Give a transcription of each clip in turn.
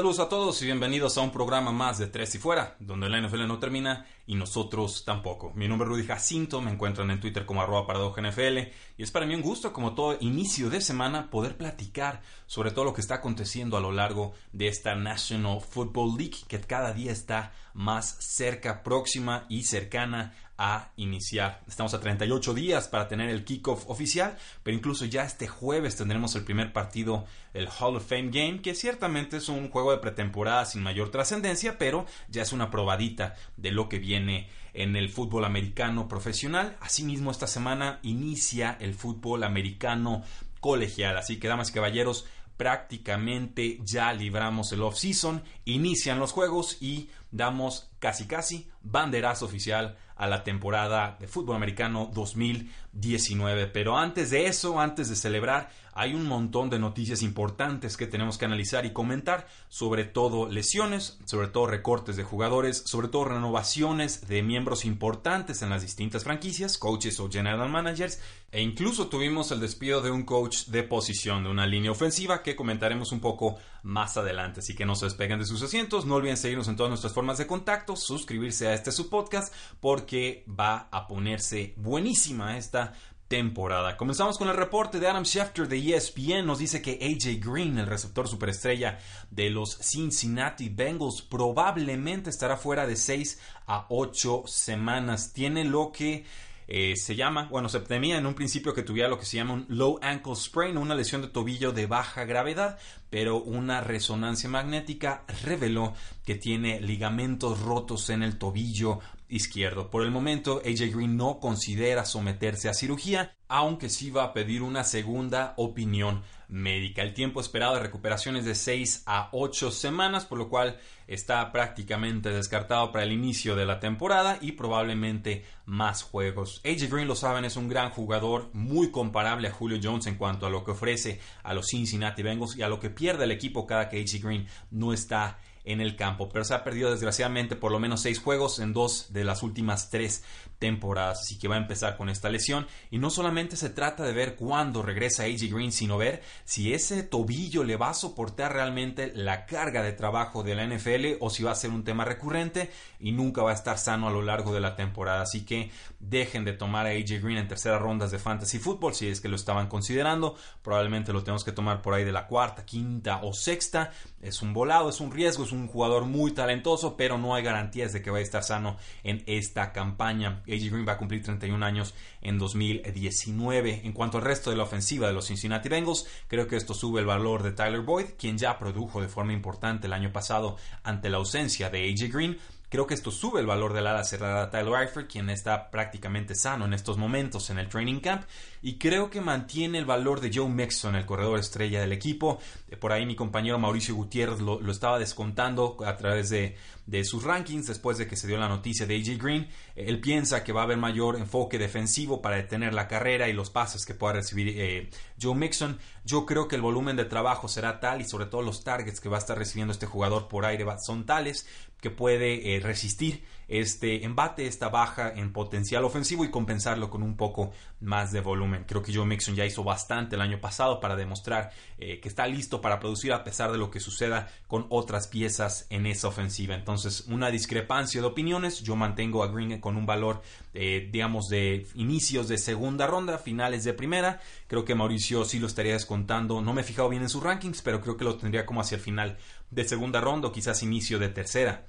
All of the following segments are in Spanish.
Saludos a todos y bienvenidos a un programa más de Tres y Fuera, donde la NFL no termina y nosotros tampoco. Mi nombre es Rudy Jacinto, me encuentran en Twitter como arroba NFL y es para mí un gusto, como todo inicio de semana, poder platicar sobre todo lo que está aconteciendo a lo largo de esta National Football League, que cada día está más cerca, próxima y cercana a iniciar. Estamos a 38 días para tener el kickoff oficial, pero incluso ya este jueves tendremos el primer partido, el Hall of Fame Game, que ciertamente es un juego de pretemporada sin mayor trascendencia, pero ya es una probadita de lo que viene en el fútbol americano profesional. Asimismo, esta semana inicia el fútbol americano colegial. Así que, damas y caballeros, prácticamente ya libramos el off-season, inician los juegos y damos casi casi banderazo oficial a la temporada de fútbol americano 2019. Pero antes de eso, antes de celebrar, hay un montón de noticias importantes que tenemos que analizar y comentar, sobre todo lesiones, sobre todo recortes de jugadores, sobre todo renovaciones de miembros importantes en las distintas franquicias, coaches o general managers, e incluso tuvimos el despido de un coach de posición de una línea ofensiva que comentaremos un poco más adelante. Así que no se despeguen de sus asientos, no olviden seguirnos en todas nuestras formas de contacto, suscribirse a este su podcast porque va a ponerse buenísima esta temporada. Comenzamos con el reporte de Adam Schefter de ESPN. Nos dice que AJ Green, el receptor superestrella de los Cincinnati Bengals, probablemente estará fuera de 6 a 8 semanas. Tiene lo que eh, se llama, bueno, se temía en un principio que tuviera lo que se llama un low ankle sprain, una lesión de tobillo de baja gravedad, pero una resonancia magnética reveló que tiene ligamentos rotos en el tobillo izquierdo. Por el momento, AJ Green no considera someterse a cirugía, aunque sí va a pedir una segunda opinión médica. El tiempo esperado de recuperación es de 6 a 8 semanas, por lo cual está prácticamente descartado para el inicio de la temporada y probablemente más juegos. AJ Green, lo saben, es un gran jugador, muy comparable a Julio Jones en cuanto a lo que ofrece a los Cincinnati Bengals y a lo que pierde el equipo cada que AJ Green no está en el campo, pero se ha perdido desgraciadamente por lo menos seis juegos en dos de las últimas tres temporadas, así que va a empezar con esta lesión. Y no solamente se trata de ver cuándo regresa AJ Green, sino ver si ese tobillo le va a soportar realmente la carga de trabajo de la NFL o si va a ser un tema recurrente y nunca va a estar sano a lo largo de la temporada, así que dejen de tomar a AJ Green en terceras rondas de fantasy football si es que lo estaban considerando, probablemente lo tenemos que tomar por ahí de la cuarta, quinta o sexta, es un volado, es un riesgo, es jugador muy talentoso, pero no hay garantías de que vaya a estar sano en esta campaña. AJ Green va a cumplir 31 años en 2019. En cuanto al resto de la ofensiva de los Cincinnati Bengals, creo que esto sube el valor de Tyler Boyd, quien ya produjo de forma importante el año pasado ante la ausencia de AJ Green Creo que esto sube el valor del ala cerrada Tyler Eifert, quien está prácticamente sano en estos momentos en el training camp. Y creo que mantiene el valor de Joe Mixon, el corredor estrella del equipo. Eh, por ahí mi compañero Mauricio Gutiérrez lo, estaba descontando a través de, sus rankings después de que se dio la noticia de AJ Green. Eh, él piensa que va a haber mayor enfoque defensivo para detener la carrera y los pases que pueda recibir eh, Joe Mixon. Yo creo que el volumen de trabajo será tal y sobre todo los targets que va a estar recibiendo este jugador por aire son tales que puede eh, resistir este embate, esta baja en potencial ofensivo y compensarlo con un poco más de volumen. Creo que Joe Mixon ya hizo bastante el año pasado para demostrar eh, que está listo para producir a pesar de lo que suceda con otras piezas en esa ofensiva. Entonces, una discrepancia de opiniones. Yo mantengo a Green con un valor, eh, digamos, de inicios de segunda ronda, finales de primera. Creo que Mauricio sí lo estaría descontando. No me he fijado bien en sus rankings, pero creo que lo tendría como hacia el final de segunda ronda o quizás inicio de tercera.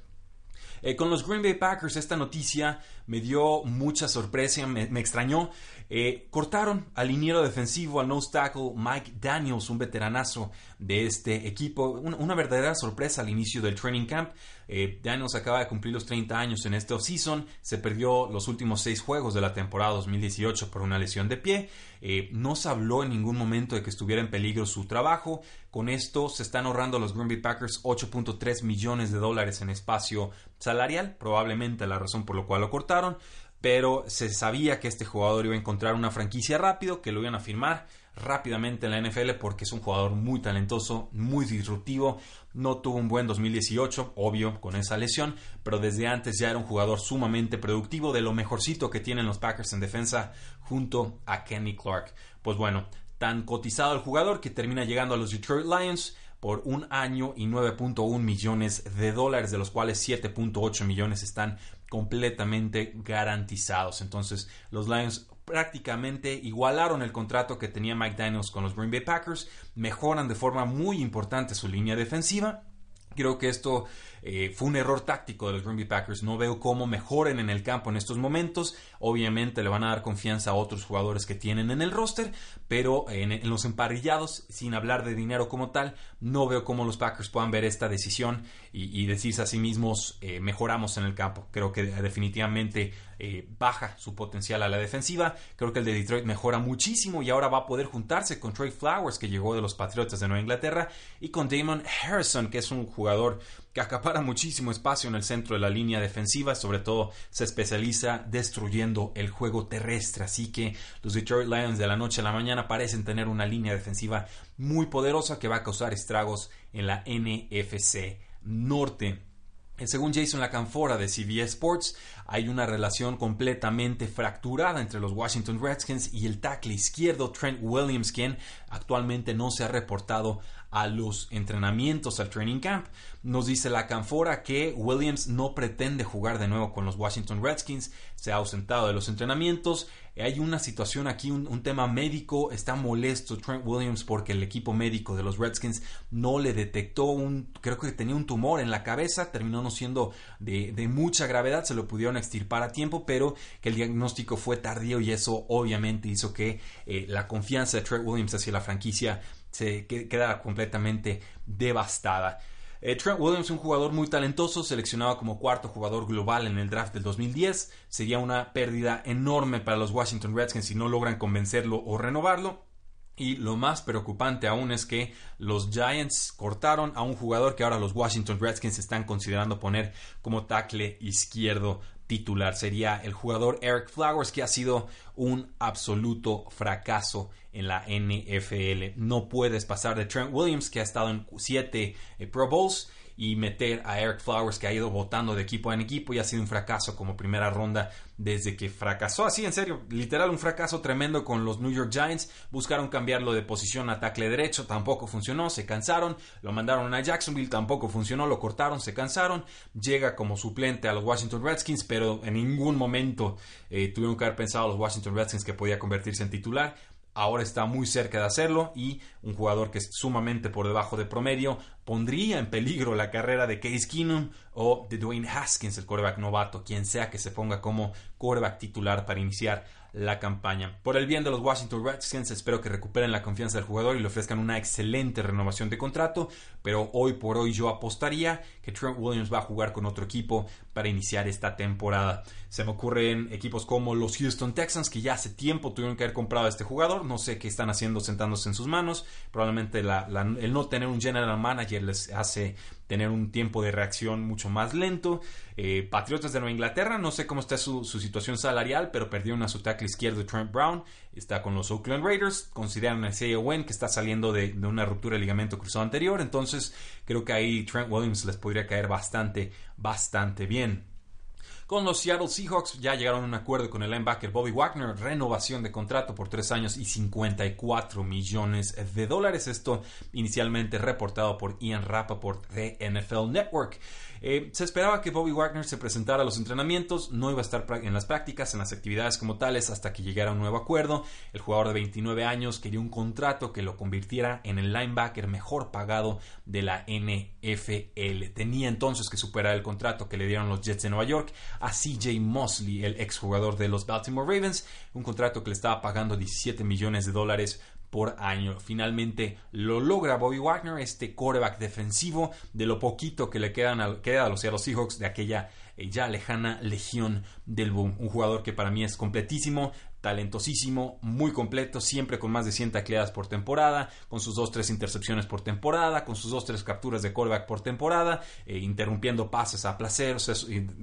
Eh, con los Green Bay Packers esta noticia me dio mucha sorpresa, me, extrañó. Eh, cortaron al liniero defensivo, al nose tackle Mike Daniels, un veteranazo de este equipo. Una, verdadera sorpresa al inicio del training camp. Eh, Daniels acaba de cumplir los 30 años en este offseason, se perdió los últimos seis juegos de la temporada 2018 por una lesión de pie. No se habló en ningún momento de que estuviera en peligro su trabajo. Con esto se están ahorrando los Green Bay Packers 8.3 millones de dólares en espacio salarial, probablemente la razón por la cual lo cortaron pero se sabía que este jugador iba a encontrar una franquicia rápido, que lo iban a firmar rápidamente en la NFL porque es un jugador muy talentoso, muy disruptivo. No tuvo un buen 2018, obvio, con esa lesión, pero desde antes ya era un jugador sumamente productivo, de lo mejorcito que tienen los Packers en defensa junto a Kenny Clark. Pues bueno, tan cotizado el jugador que termina llegando a los Detroit Lions por un año y 9.1 millones de dólares, de los cuales 7.8 millones están completamente garantizados. Entonces, los Lions prácticamente igualaron el contrato que tenía Mike Daniels con los Green Bay Packers, mejoran de forma muy importante su línea defensiva. Creo que esto eh, fue un error táctico de los Green Bay Packers. No veo cómo mejoren en el campo en estos momentos. Obviamente le van a dar confianza a otros jugadores que tienen en el roster, pero en, los emparrillados, sin hablar de dinero como tal, no veo cómo los Packers puedan ver esta decisión y, decirse a sí mismos eh, mejoramos en el campo. Creo que definitivamente eh, baja su potencial a la defensiva. Creo que el de Detroit mejora muchísimo y ahora va a poder juntarse con Trey Flowers, que llegó de los Patriotas de Nueva Inglaterra, y con Damon Harrison, que es un jugador que acapara muchísimo espacio en el centro de la línea defensiva, sobre todo se especializa destruyendo el juego terrestre, así que los Detroit Lions de la noche a la mañana parecen tener una línea defensiva muy poderosa que va a causar estragos en la NFC Norte. Eh, según Jason Lacanfora de CBS Sports, hay una relación completamente fracturada entre los Washington Redskins y el tackle izquierdo Trent Williams, quien actualmente no se ha reportado a los entrenamientos al training camp. Nos dice la canfora que Williams no pretende jugar de nuevo con los Washington Redskins, se ha ausentado de los entrenamientos. Hay una situación aquí, un, tema médico, está molesto Trent Williams porque el equipo médico de los Redskins no le detectó un, creo que tenía un tumor en la cabeza, terminó no siendo de, mucha gravedad, se lo pudieron extirpar a tiempo, pero que el diagnóstico fue tardío y eso obviamente hizo que eh, la confianza de Trent Williams hacia la franquicia se queda completamente devastada. Eh, Trent Williams, un jugador muy talentoso, seleccionado como cuarto jugador global en el draft del 2010, sería una pérdida enorme para los Washington Redskins si no logran convencerlo o renovarlo. Y lo más preocupante aún es que los Giants cortaron a un jugador que ahora los Washington Redskins están considerando poner como tackle izquierdo titular. Sería el jugador Eric Flowers, que ha sido un absoluto fracaso en la NFL. No puedes pasar de Trent Williams, que ha estado en siete eh, Pro Bowls y meter a Eric Flowers que ha ido votando de equipo en equipo y ha sido un fracaso como primera ronda desde que fracasó. Así en serio literal un fracaso tremendo con los New York Giants. Buscaron cambiarlo de posición a tackle derecho tampoco funcionó se cansaron. Lo mandaron a Jacksonville tampoco funcionó lo cortaron se cansaron. Llega como suplente a los Washington Redskins pero en ningún momento eh, tuvieron que haber pensado los Washington Redskins que podía convertirse en titular. Ahora está muy cerca de hacerlo y un jugador que es sumamente por debajo de promedio pondría en peligro la carrera de Case Keenum o de Dwayne Haskins, el quarterback novato, quien sea que se ponga como quarterback titular para iniciar la campaña. Por el bien de los Washington Redskins, espero que recuperen la confianza del jugador y le ofrezcan una excelente renovación de contrato, pero hoy por hoy yo apostaría que Trent Williams va a jugar con otro equipo para iniciar esta temporada. Se me ocurren equipos como los Houston Texans, que ya hace tiempo tuvieron que haber comprado a este jugador, no sé qué están haciendo sentándose en sus manos, probablemente el no tener un general manager les hace tener un tiempo de reacción mucho más lento. Eh, Patriotas de Nueva Inglaterra, no sé cómo está su, situación salarial, pero perdieron a su tackle izquierdo Trent Brown, está con los Oakland Raiders, consideran a Isaiah Owen que está saliendo de, de, una ruptura de ligamento cruzado anterior, entonces creo que ahí Trent Williams les podría caer bastante, bastante bien. Con los Seattle Seahawks ya llegaron a un acuerdo con el linebacker Bobby Wagner, renovación de contrato por tres años y 54 millones de dólares. Esto inicialmente reportado por Ian Rappaport de NFL Network. Eh, se esperaba que Bobby Wagner se presentara a los entrenamientos, no iba a estar en las prácticas, en las actividades como tales, hasta que llegara un nuevo acuerdo. El jugador de 29 años quería un contrato que lo convirtiera en el linebacker mejor pagado de la NFL. Tenía entonces que superar el contrato que le dieron los Jets de Nueva York a CJ Mosley, el exjugador de los Baltimore Ravens, un contrato que le estaba pagando 17 millones de dólares por año. Finalmente lo logra Bobby Wagner, este quarterback defensivo, de lo poquito que le quedan queda a los Seahawks de aquella eh, ya lejana legión del boom. Un jugador que para mí es completísimo, talentosísimo, muy completo, siempre con más de 100 tacleadas por temporada, con sus 2-3 intercepciones por temporada, con sus 2-3 capturas de callback por temporada, eh, interrumpiendo pases a placer,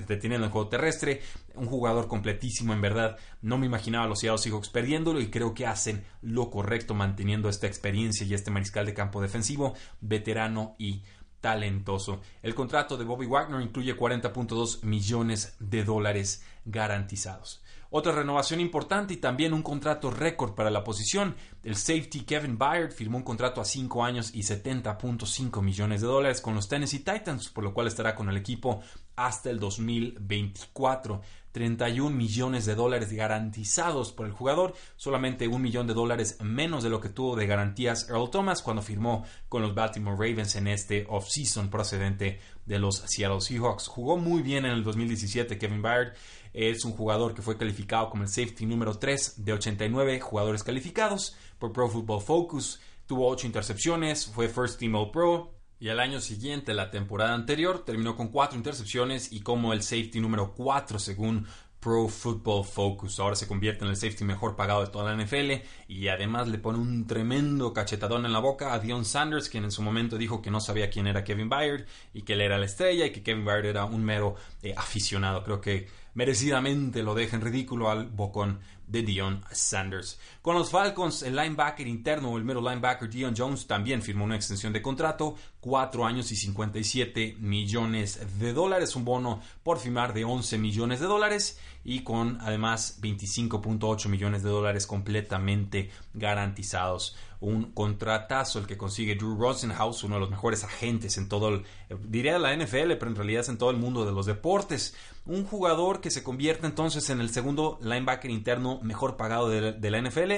deteniendo el juego terrestre. Un jugador completísimo, en verdad. No me imaginaba a los Seattle Seahawks perdiéndolo y creo que hacen lo correcto manteniendo esta experiencia y este mariscal de campo defensivo, veterano y talentoso. El contrato de Bobby Wagner incluye 40.2 millones de dólares garantizados. Otra renovación importante y también un contrato récord para la posición. El safety Kevin Byard firmó un contrato a 5 años y 70.5 millones de dólares con los Tennessee Titans, por lo cual estará con el equipo hasta el 2024. 31 millones de dólares garantizados por el jugador, solamente un millón de dólares menos de lo que tuvo de garantías Earl Thomas cuando firmó con los Baltimore Ravens en este offseason procedente de los Seattle Seahawks. Jugó muy bien en el 2017 Kevin Byard es un jugador que fue calificado como el safety número 3 de 89 jugadores calificados por Pro Football Focus. Tuvo 8 intercepciones, fue First Team All Pro. Y al año siguiente, la temporada anterior, terminó con 4 intercepciones y como el safety número 4 según Pro Football Focus. Ahora se convierte en el safety mejor pagado de toda la NFL y además le pone un tremendo cachetadón en la boca a Dion Sanders, quien en su momento dijo que no sabía quién era Kevin Byard y que él era la estrella y que Kevin Byard era un mero eh, aficionado. Creo que merecidamente lo deja en ridículo al bocón de Dion Sanders. Con los Falcons, el linebacker interno, el middle linebacker Dion Jones, también firmó una extensión de contrato, 4 años y 57 millones de dólares, un bono por firmar de 11 millones de dólares y con además 25.8 millones de dólares completamente garantizados. Un contratazo el que consigue Drew Rosenhaus, uno de los mejores agentes en todo el, diría la NFL, pero en realidad es en todo el mundo de los deportes. Un jugador que se convierte entonces en el segundo linebacker interno mejor pagado de, la NFL.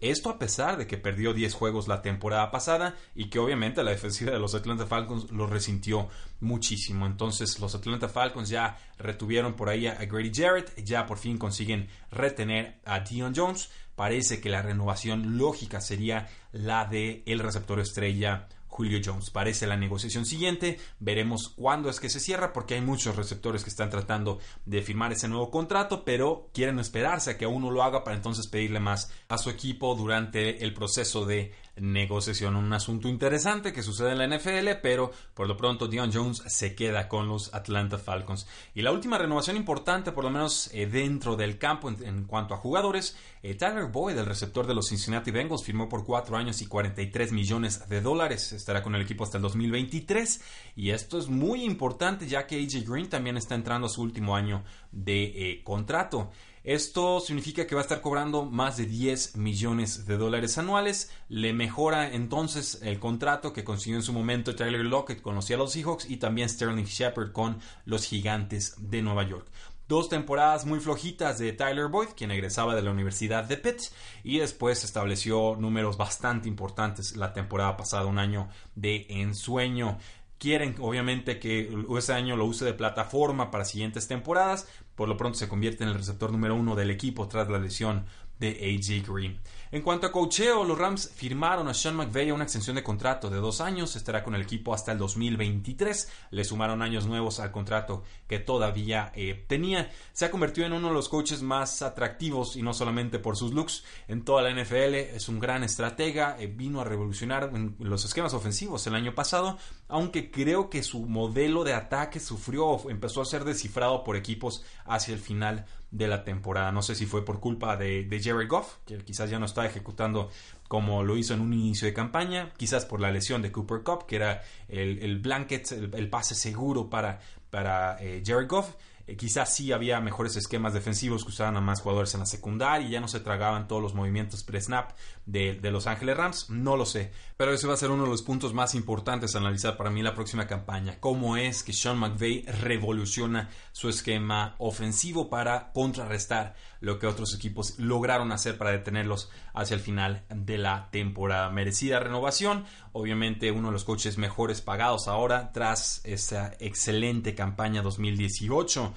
Esto a pesar de que perdió 10 juegos la temporada pasada y que obviamente la defensiva de los Atlanta Falcons lo resintió muchísimo. Entonces los Atlanta Falcons ya retuvieron por ahí a Grady Jarrett, ya por fin consiguen retener a Dion Jones. Parece que la renovación lógica sería la de el receptor estrella Julio Jones. Parece la negociación siguiente. Veremos cuándo es que se cierra porque hay muchos receptores que están tratando de firmar ese nuevo contrato, pero quieren esperarse a que uno lo haga para entonces pedirle más a su equipo durante el proceso de negociación. Un asunto interesante que sucede en la NFL, pero por lo pronto Dion Jones se queda con los Atlanta Falcons. Y la última renovación importante, por lo menos eh, dentro del campo en, cuanto a jugadores, eh, Tyler Boyd, el receptor de los Cincinnati Bengals, firmó por 4 años y 43 millones de dólares. Estará con el equipo hasta el 2023. Y esto es muy importante ya que AJ Green también está entrando a su último año de eh, contrato. Esto significa que va a estar cobrando más de 10 millones de dólares anuales. Le mejora entonces el contrato que consiguió en su momento Tyler Lockett con los Seattle Seahawks y también Sterling Shepard con los Gigantes de Nueva York. Dos temporadas muy flojitas de Tyler Boyd, quien egresaba de la Universidad de Pitt, y después estableció números bastante importantes la temporada pasada, un año de ensueño quieren obviamente que ese año lo use de plataforma para siguientes temporadas. Por lo pronto se convierte en el receptor número uno del equipo tras la lesión de AJ Green. En cuanto a cocheo, los Rams firmaron a Sean McVay una extensión de contrato de dos años, estará con el equipo hasta el 2023, le sumaron años nuevos al contrato que todavía eh, tenía, se ha convertido en uno de los coaches más atractivos y no solamente por sus looks en toda la NFL, es un gran estratega, eh, vino a revolucionar los esquemas ofensivos el año pasado, aunque creo que su modelo de ataque sufrió, empezó a ser descifrado por equipos hacia el final de la temporada. No sé si fue por culpa de, de Jared Goff, que quizás ya no está ejecutando como lo hizo en un inicio de campaña, quizás por la lesión de Cooper Cup, que era el, blanket, el, pase seguro para, para eh, Jared Goff. Eh, quizás sí había mejores esquemas defensivos que usaban a más jugadores en la secundaria y ya no se tragaban todos los movimientos pre-snap de, Los Ángeles Rams, no lo sé. Pero ese va a ser uno de los puntos más importantes a analizar para mí la próxima campaña. Cómo es que Sean McVay revoluciona su esquema ofensivo para contrarrestar lo que otros equipos lograron hacer para detenerlos hacia el final de la temporada. Merecida renovación, obviamente uno de los coaches mejores pagados ahora tras esa excelente campaña 2018.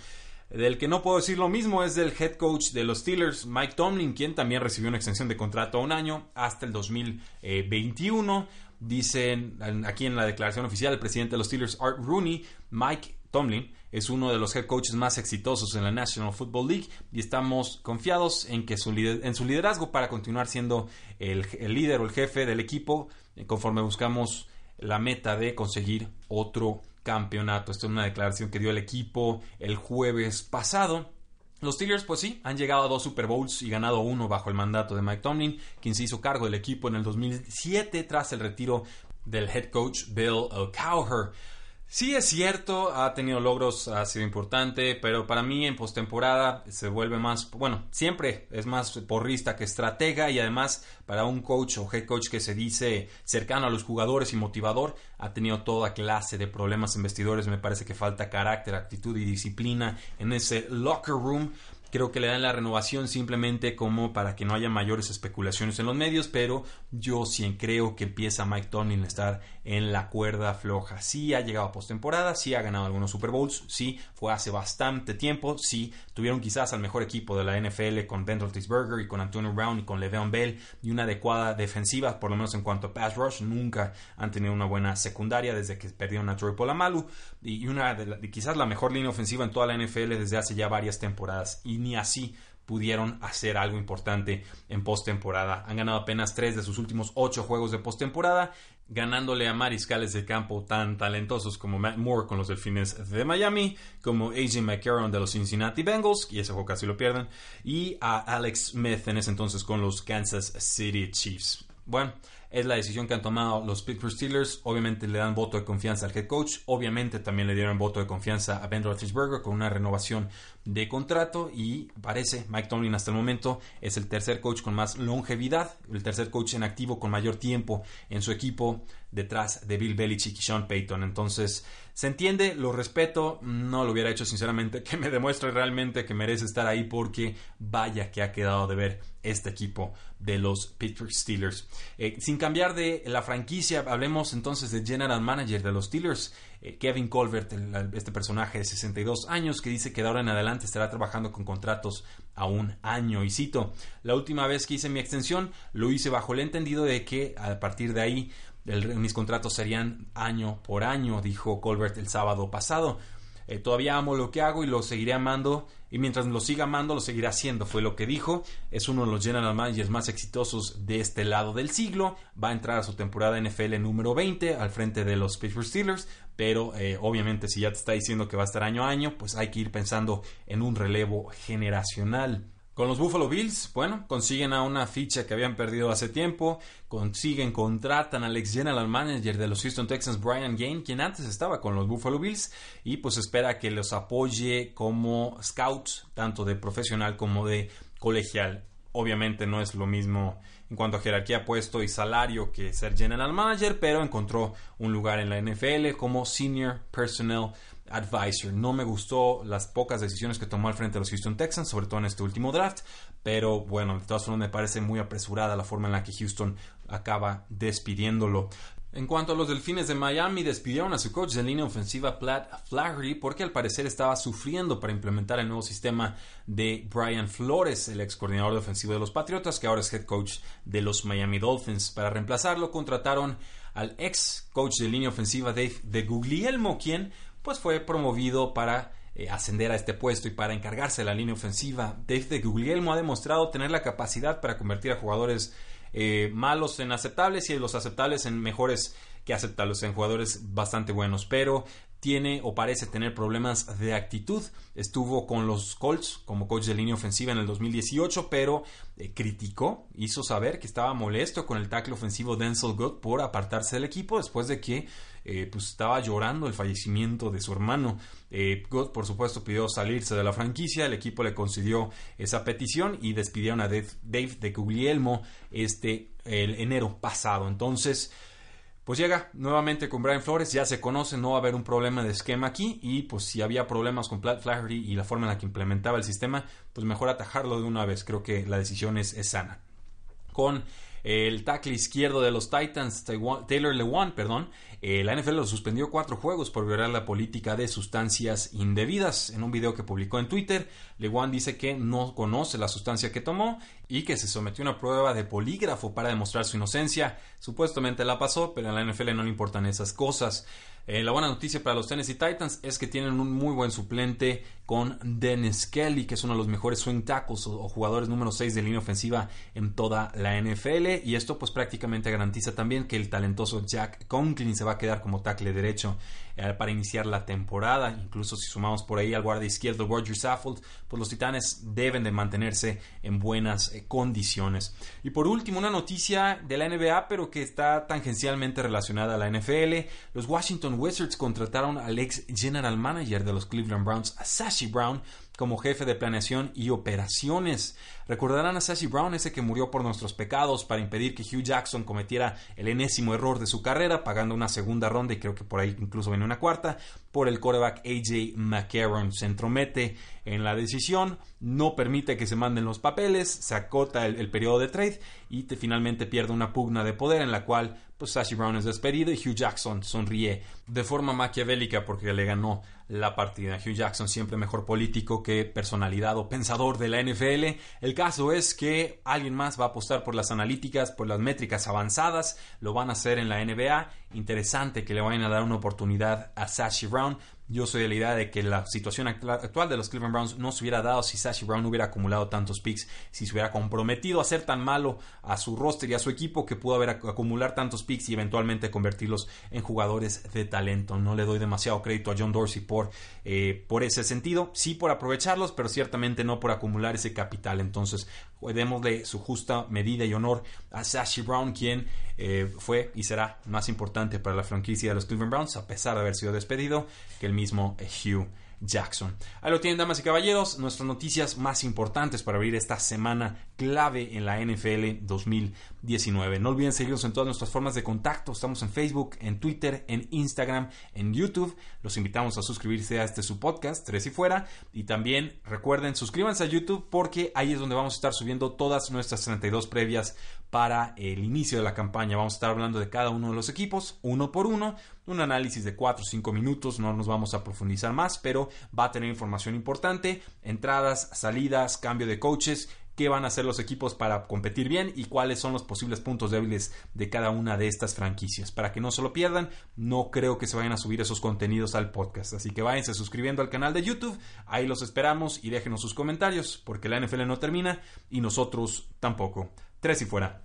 Del que no puedo decir lo mismo es del head coach de los Steelers, Mike Tomlin, quien también recibió una extensión de contrato a un año hasta el 2021. Dicen aquí en la declaración oficial el presidente de los Steelers, Art Rooney, Mike Tomlin es uno de los head coaches más exitosos en la National Football League y estamos confiados en que su, en su liderazgo para continuar siendo el, líder o el jefe del equipo conforme buscamos la meta de conseguir otro campeonato. Esto es una declaración que dio el equipo el jueves pasado. Los Steelers, pues sí, han llegado a dos Super Bowls y ganado uno bajo el mandato de Mike Tomlin, quien se hizo cargo del equipo en el 2007 tras el retiro del head coach Bill Cowher. Sí es cierto, ha tenido logros, ha sido importante, pero para mí en postemporada se vuelve más, bueno, siempre es más porrista que estratega y además para un coach o head coach que se dice cercano a los jugadores y motivador, ha tenido toda clase de problemas en vestidores, me parece que falta carácter, actitud y disciplina en ese locker room. Creo que le dan la renovación simplemente como para que no haya mayores especulaciones en los medios, pero yo sí creo que empieza Mike Tomlin a estar en la cuerda floja. Sí ha llegado a postemporada, sí ha ganado algunos Super Bowls, sí fue hace bastante tiempo, sí tuvieron quizás al mejor equipo de la NFL con Ben Roethlisberger y con Antonio Brown y con Le'Veon Bell y una adecuada defensiva, por lo menos en cuanto a pass rush, nunca han tenido una buena secundaria desde que perdieron a Troy Polamalu y una de, quizás la mejor línea ofensiva en toda la NFL desde hace ya varias temporadas y ni así pudieron hacer algo importante en postemporada. Han ganado apenas tres de sus últimos ocho juegos de postemporada, ganándole a mariscales de campo tan talentosos como Matt Moore con los Delfines de Miami, como AJ McCarron de los Cincinnati Bengals, y ese juego casi lo pierden, y a Alex Smith en ese entonces con los Kansas City Chiefs. Bueno, es la decisión que han tomado los Pittsburgh Steelers. Obviamente le dan voto de confianza al head coach. Obviamente también le dieron voto de confianza a Ben Roethlisberger con una renovación de contrato. Y parece, Mike Tomlin hasta el momento es el tercer coach con más longevidad, el tercer coach en activo con mayor tiempo en su equipo detrás de Bill Belichick y Sean Payton. Entonces, se entiende, lo respeto, no lo hubiera hecho sinceramente, que me demuestre realmente que merece estar ahí porque vaya que ha quedado de ver este equipo de los Pittsburgh Steelers. Eh, sin cambiar de la franquicia, hablemos entonces de General Manager de los Steelers, eh, Kevin Colbert, este personaje de 62 años que dice que de ahora en adelante estará trabajando con contratos a un año. Y cito, la última vez que hice mi extensión lo hice bajo el entendido de que a partir de ahí mis contratos serían año por año, dijo Colbert el sábado pasado. Eh, todavía amo lo que hago y lo seguiré amando y mientras lo siga amando lo seguiré haciendo, fue lo que dijo. Es uno de los general managers más exitosos de este lado del siglo. Va a entrar a su temporada NFL número 20 al frente de los Pittsburgh Steelers, pero eh, obviamente si ya te está diciendo que va a estar año a año, pues hay que ir pensando en un relevo generacional. Con los Buffalo Bills, bueno, consiguen a una ficha que habían perdido hace tiempo, consiguen, contratan al ex general manager de los Houston Texans, Brian Gain, quien antes estaba con los Buffalo Bills, y pues espera que los apoye como scouts, tanto de profesional como de colegial. Obviamente no es lo mismo en cuanto a jerarquía puesto y salario que ser general manager, pero encontró un lugar en la NFL como senior personnel advisor. No me gustó las pocas decisiones que tomó al frente de los Houston Texans, sobre todo en este último draft, pero bueno, de todas formas me parece muy apresurada la forma en la que Houston acaba despidiéndolo. En cuanto a los Delfines de Miami, despidieron a su coach de línea ofensiva Platt Flaherty porque al parecer estaba sufriendo para implementar el nuevo sistema de Brian Flores, el ex coordinador de ofensivo de los Patriotas, que ahora es head coach de los Miami Dolphins. Para reemplazarlo, contrataron al ex coach de línea ofensiva Dave de Guglielmo, quien pues fue promovido para eh, ascender a este puesto y para encargarse de la línea ofensiva. Dave de Guglielmo ha demostrado tener la capacidad para convertir a jugadores eh, malos en aceptables y los aceptables en mejores que aceptables, en jugadores bastante buenos, pero tiene o parece tener problemas de actitud. Estuvo con los Colts como coach de línea ofensiva en el 2018, pero eh, criticó, hizo saber que estaba molesto con el tackle ofensivo Denzel Good por apartarse del equipo después de que eh, pues estaba llorando el fallecimiento de su hermano. Eh, God, por supuesto, pidió salirse de la franquicia, el equipo le concedió esa petición y despidieron a Dave, de Guglielmo este el enero pasado. Entonces, pues llega nuevamente con Brian Flores, ya se conoce, no va a haber un problema de esquema aquí y pues si había problemas con Flaherty y la forma en la que implementaba el sistema, pues mejor atajarlo de una vez, creo que la decisión es, es sana. Con El tackle izquierdo de los Titans, Taylor Lewan, perdón, eh, la NFL lo suspendió cuatro juegos por violar la política de sustancias indebidas. En un video que publicó en Twitter, Lewan dice que no conoce la sustancia que tomó y que se sometió a una prueba de polígrafo para demostrar su inocencia. Supuestamente la pasó, pero a la NFL no le importan esas cosas. Eh, la buena noticia para los Tennessee Titans es que tienen un muy buen suplente con Dennis Kelly, que es uno de los mejores swing tackles o, jugadores número 6 de línea ofensiva en toda la NFL. Y esto pues prácticamente garantiza también que el talentoso Jack Conklin se va a quedar como tackle derecho para iniciar la temporada. Incluso si sumamos por ahí al guardia izquierdo Roger Saffold, pues los Titanes deben de mantenerse en buenas eh, condiciones. Y por último, una noticia de la NBA, pero que está tangencialmente relacionada a la NFL. Los Washington Wizards contrataron al ex general manager de los Cleveland Browns, Sashi Brown, como jefe de planeación y operaciones. Recordarán a Sashi Brown, ese que murió por nuestros pecados para impedir que Hugh Jackson cometiera el enésimo error de su carrera, pagando una segunda ronda y creo que por ahí incluso viene una cuarta, por el quarterback AJ McCarron. Se entromete en la decisión, no permite que se manden los papeles, se acota el, periodo de trade y finalmente pierde una pugna de poder en la cual pues Sashi Brown es despedido y Hugh Jackson sonríe de forma maquiavélica porque le ganó la partida. Hugh Jackson siempre mejor político que personalidad o pensador de la NFL. El caso es que alguien más va a apostar por las analíticas, por las métricas avanzadas, lo van a hacer en la NBA. Interesante que le vayan a dar una oportunidad a Sashi Brown. Yo soy de la idea de que la situación actual de los Cleveland Browns no se hubiera dado si Sashi Brown hubiera acumulado tantos picks, si se hubiera comprometido a ser tan malo a su roster y a su equipo que pudo haber acumular tantos picks y eventualmente convertirlos en jugadores de talento. No le doy demasiado crédito a John Dorsey por, eh, por ese sentido, sí por aprovecharlos, pero ciertamente no por acumular ese capital. Entonces, démosle su justa medida y honor a Sashi Brown, quien eh, fue y será más importante para la franquicia de los Cleveland Browns, a pesar de haber sido despedido, que el mismo Hugh Jackson. Ahí lo tienen, damas y caballeros, nuestras noticias más importantes para abrir esta semana clave en la NFL 2019. No olviden seguirnos en todas nuestras formas de contacto. Estamos en Facebook, en Twitter, en Instagram, en YouTube. Los invitamos a suscribirse a este su podcast, Tres y Fuera. Y también recuerden, suscríbanse a YouTube porque ahí es donde vamos a estar subiendo todas nuestras 32 previas para el inicio de la campaña. Vamos a estar hablando de cada uno de los equipos, uno por uno, un análisis de 4 o 5 minutos, no nos vamos a profundizar más, pero va a tener información importante, entradas, salidas, cambio de coaches, qué van a hacer los equipos para competir bien y cuáles son los posibles puntos débiles de cada una de estas franquicias. Para que no se lo pierdan, no creo que se vayan a subir esos contenidos al podcast. Así que váyanse suscribiendo al canal de YouTube, ahí los esperamos y déjenos sus comentarios, porque la NFL no termina y nosotros tampoco. Tres y fuera.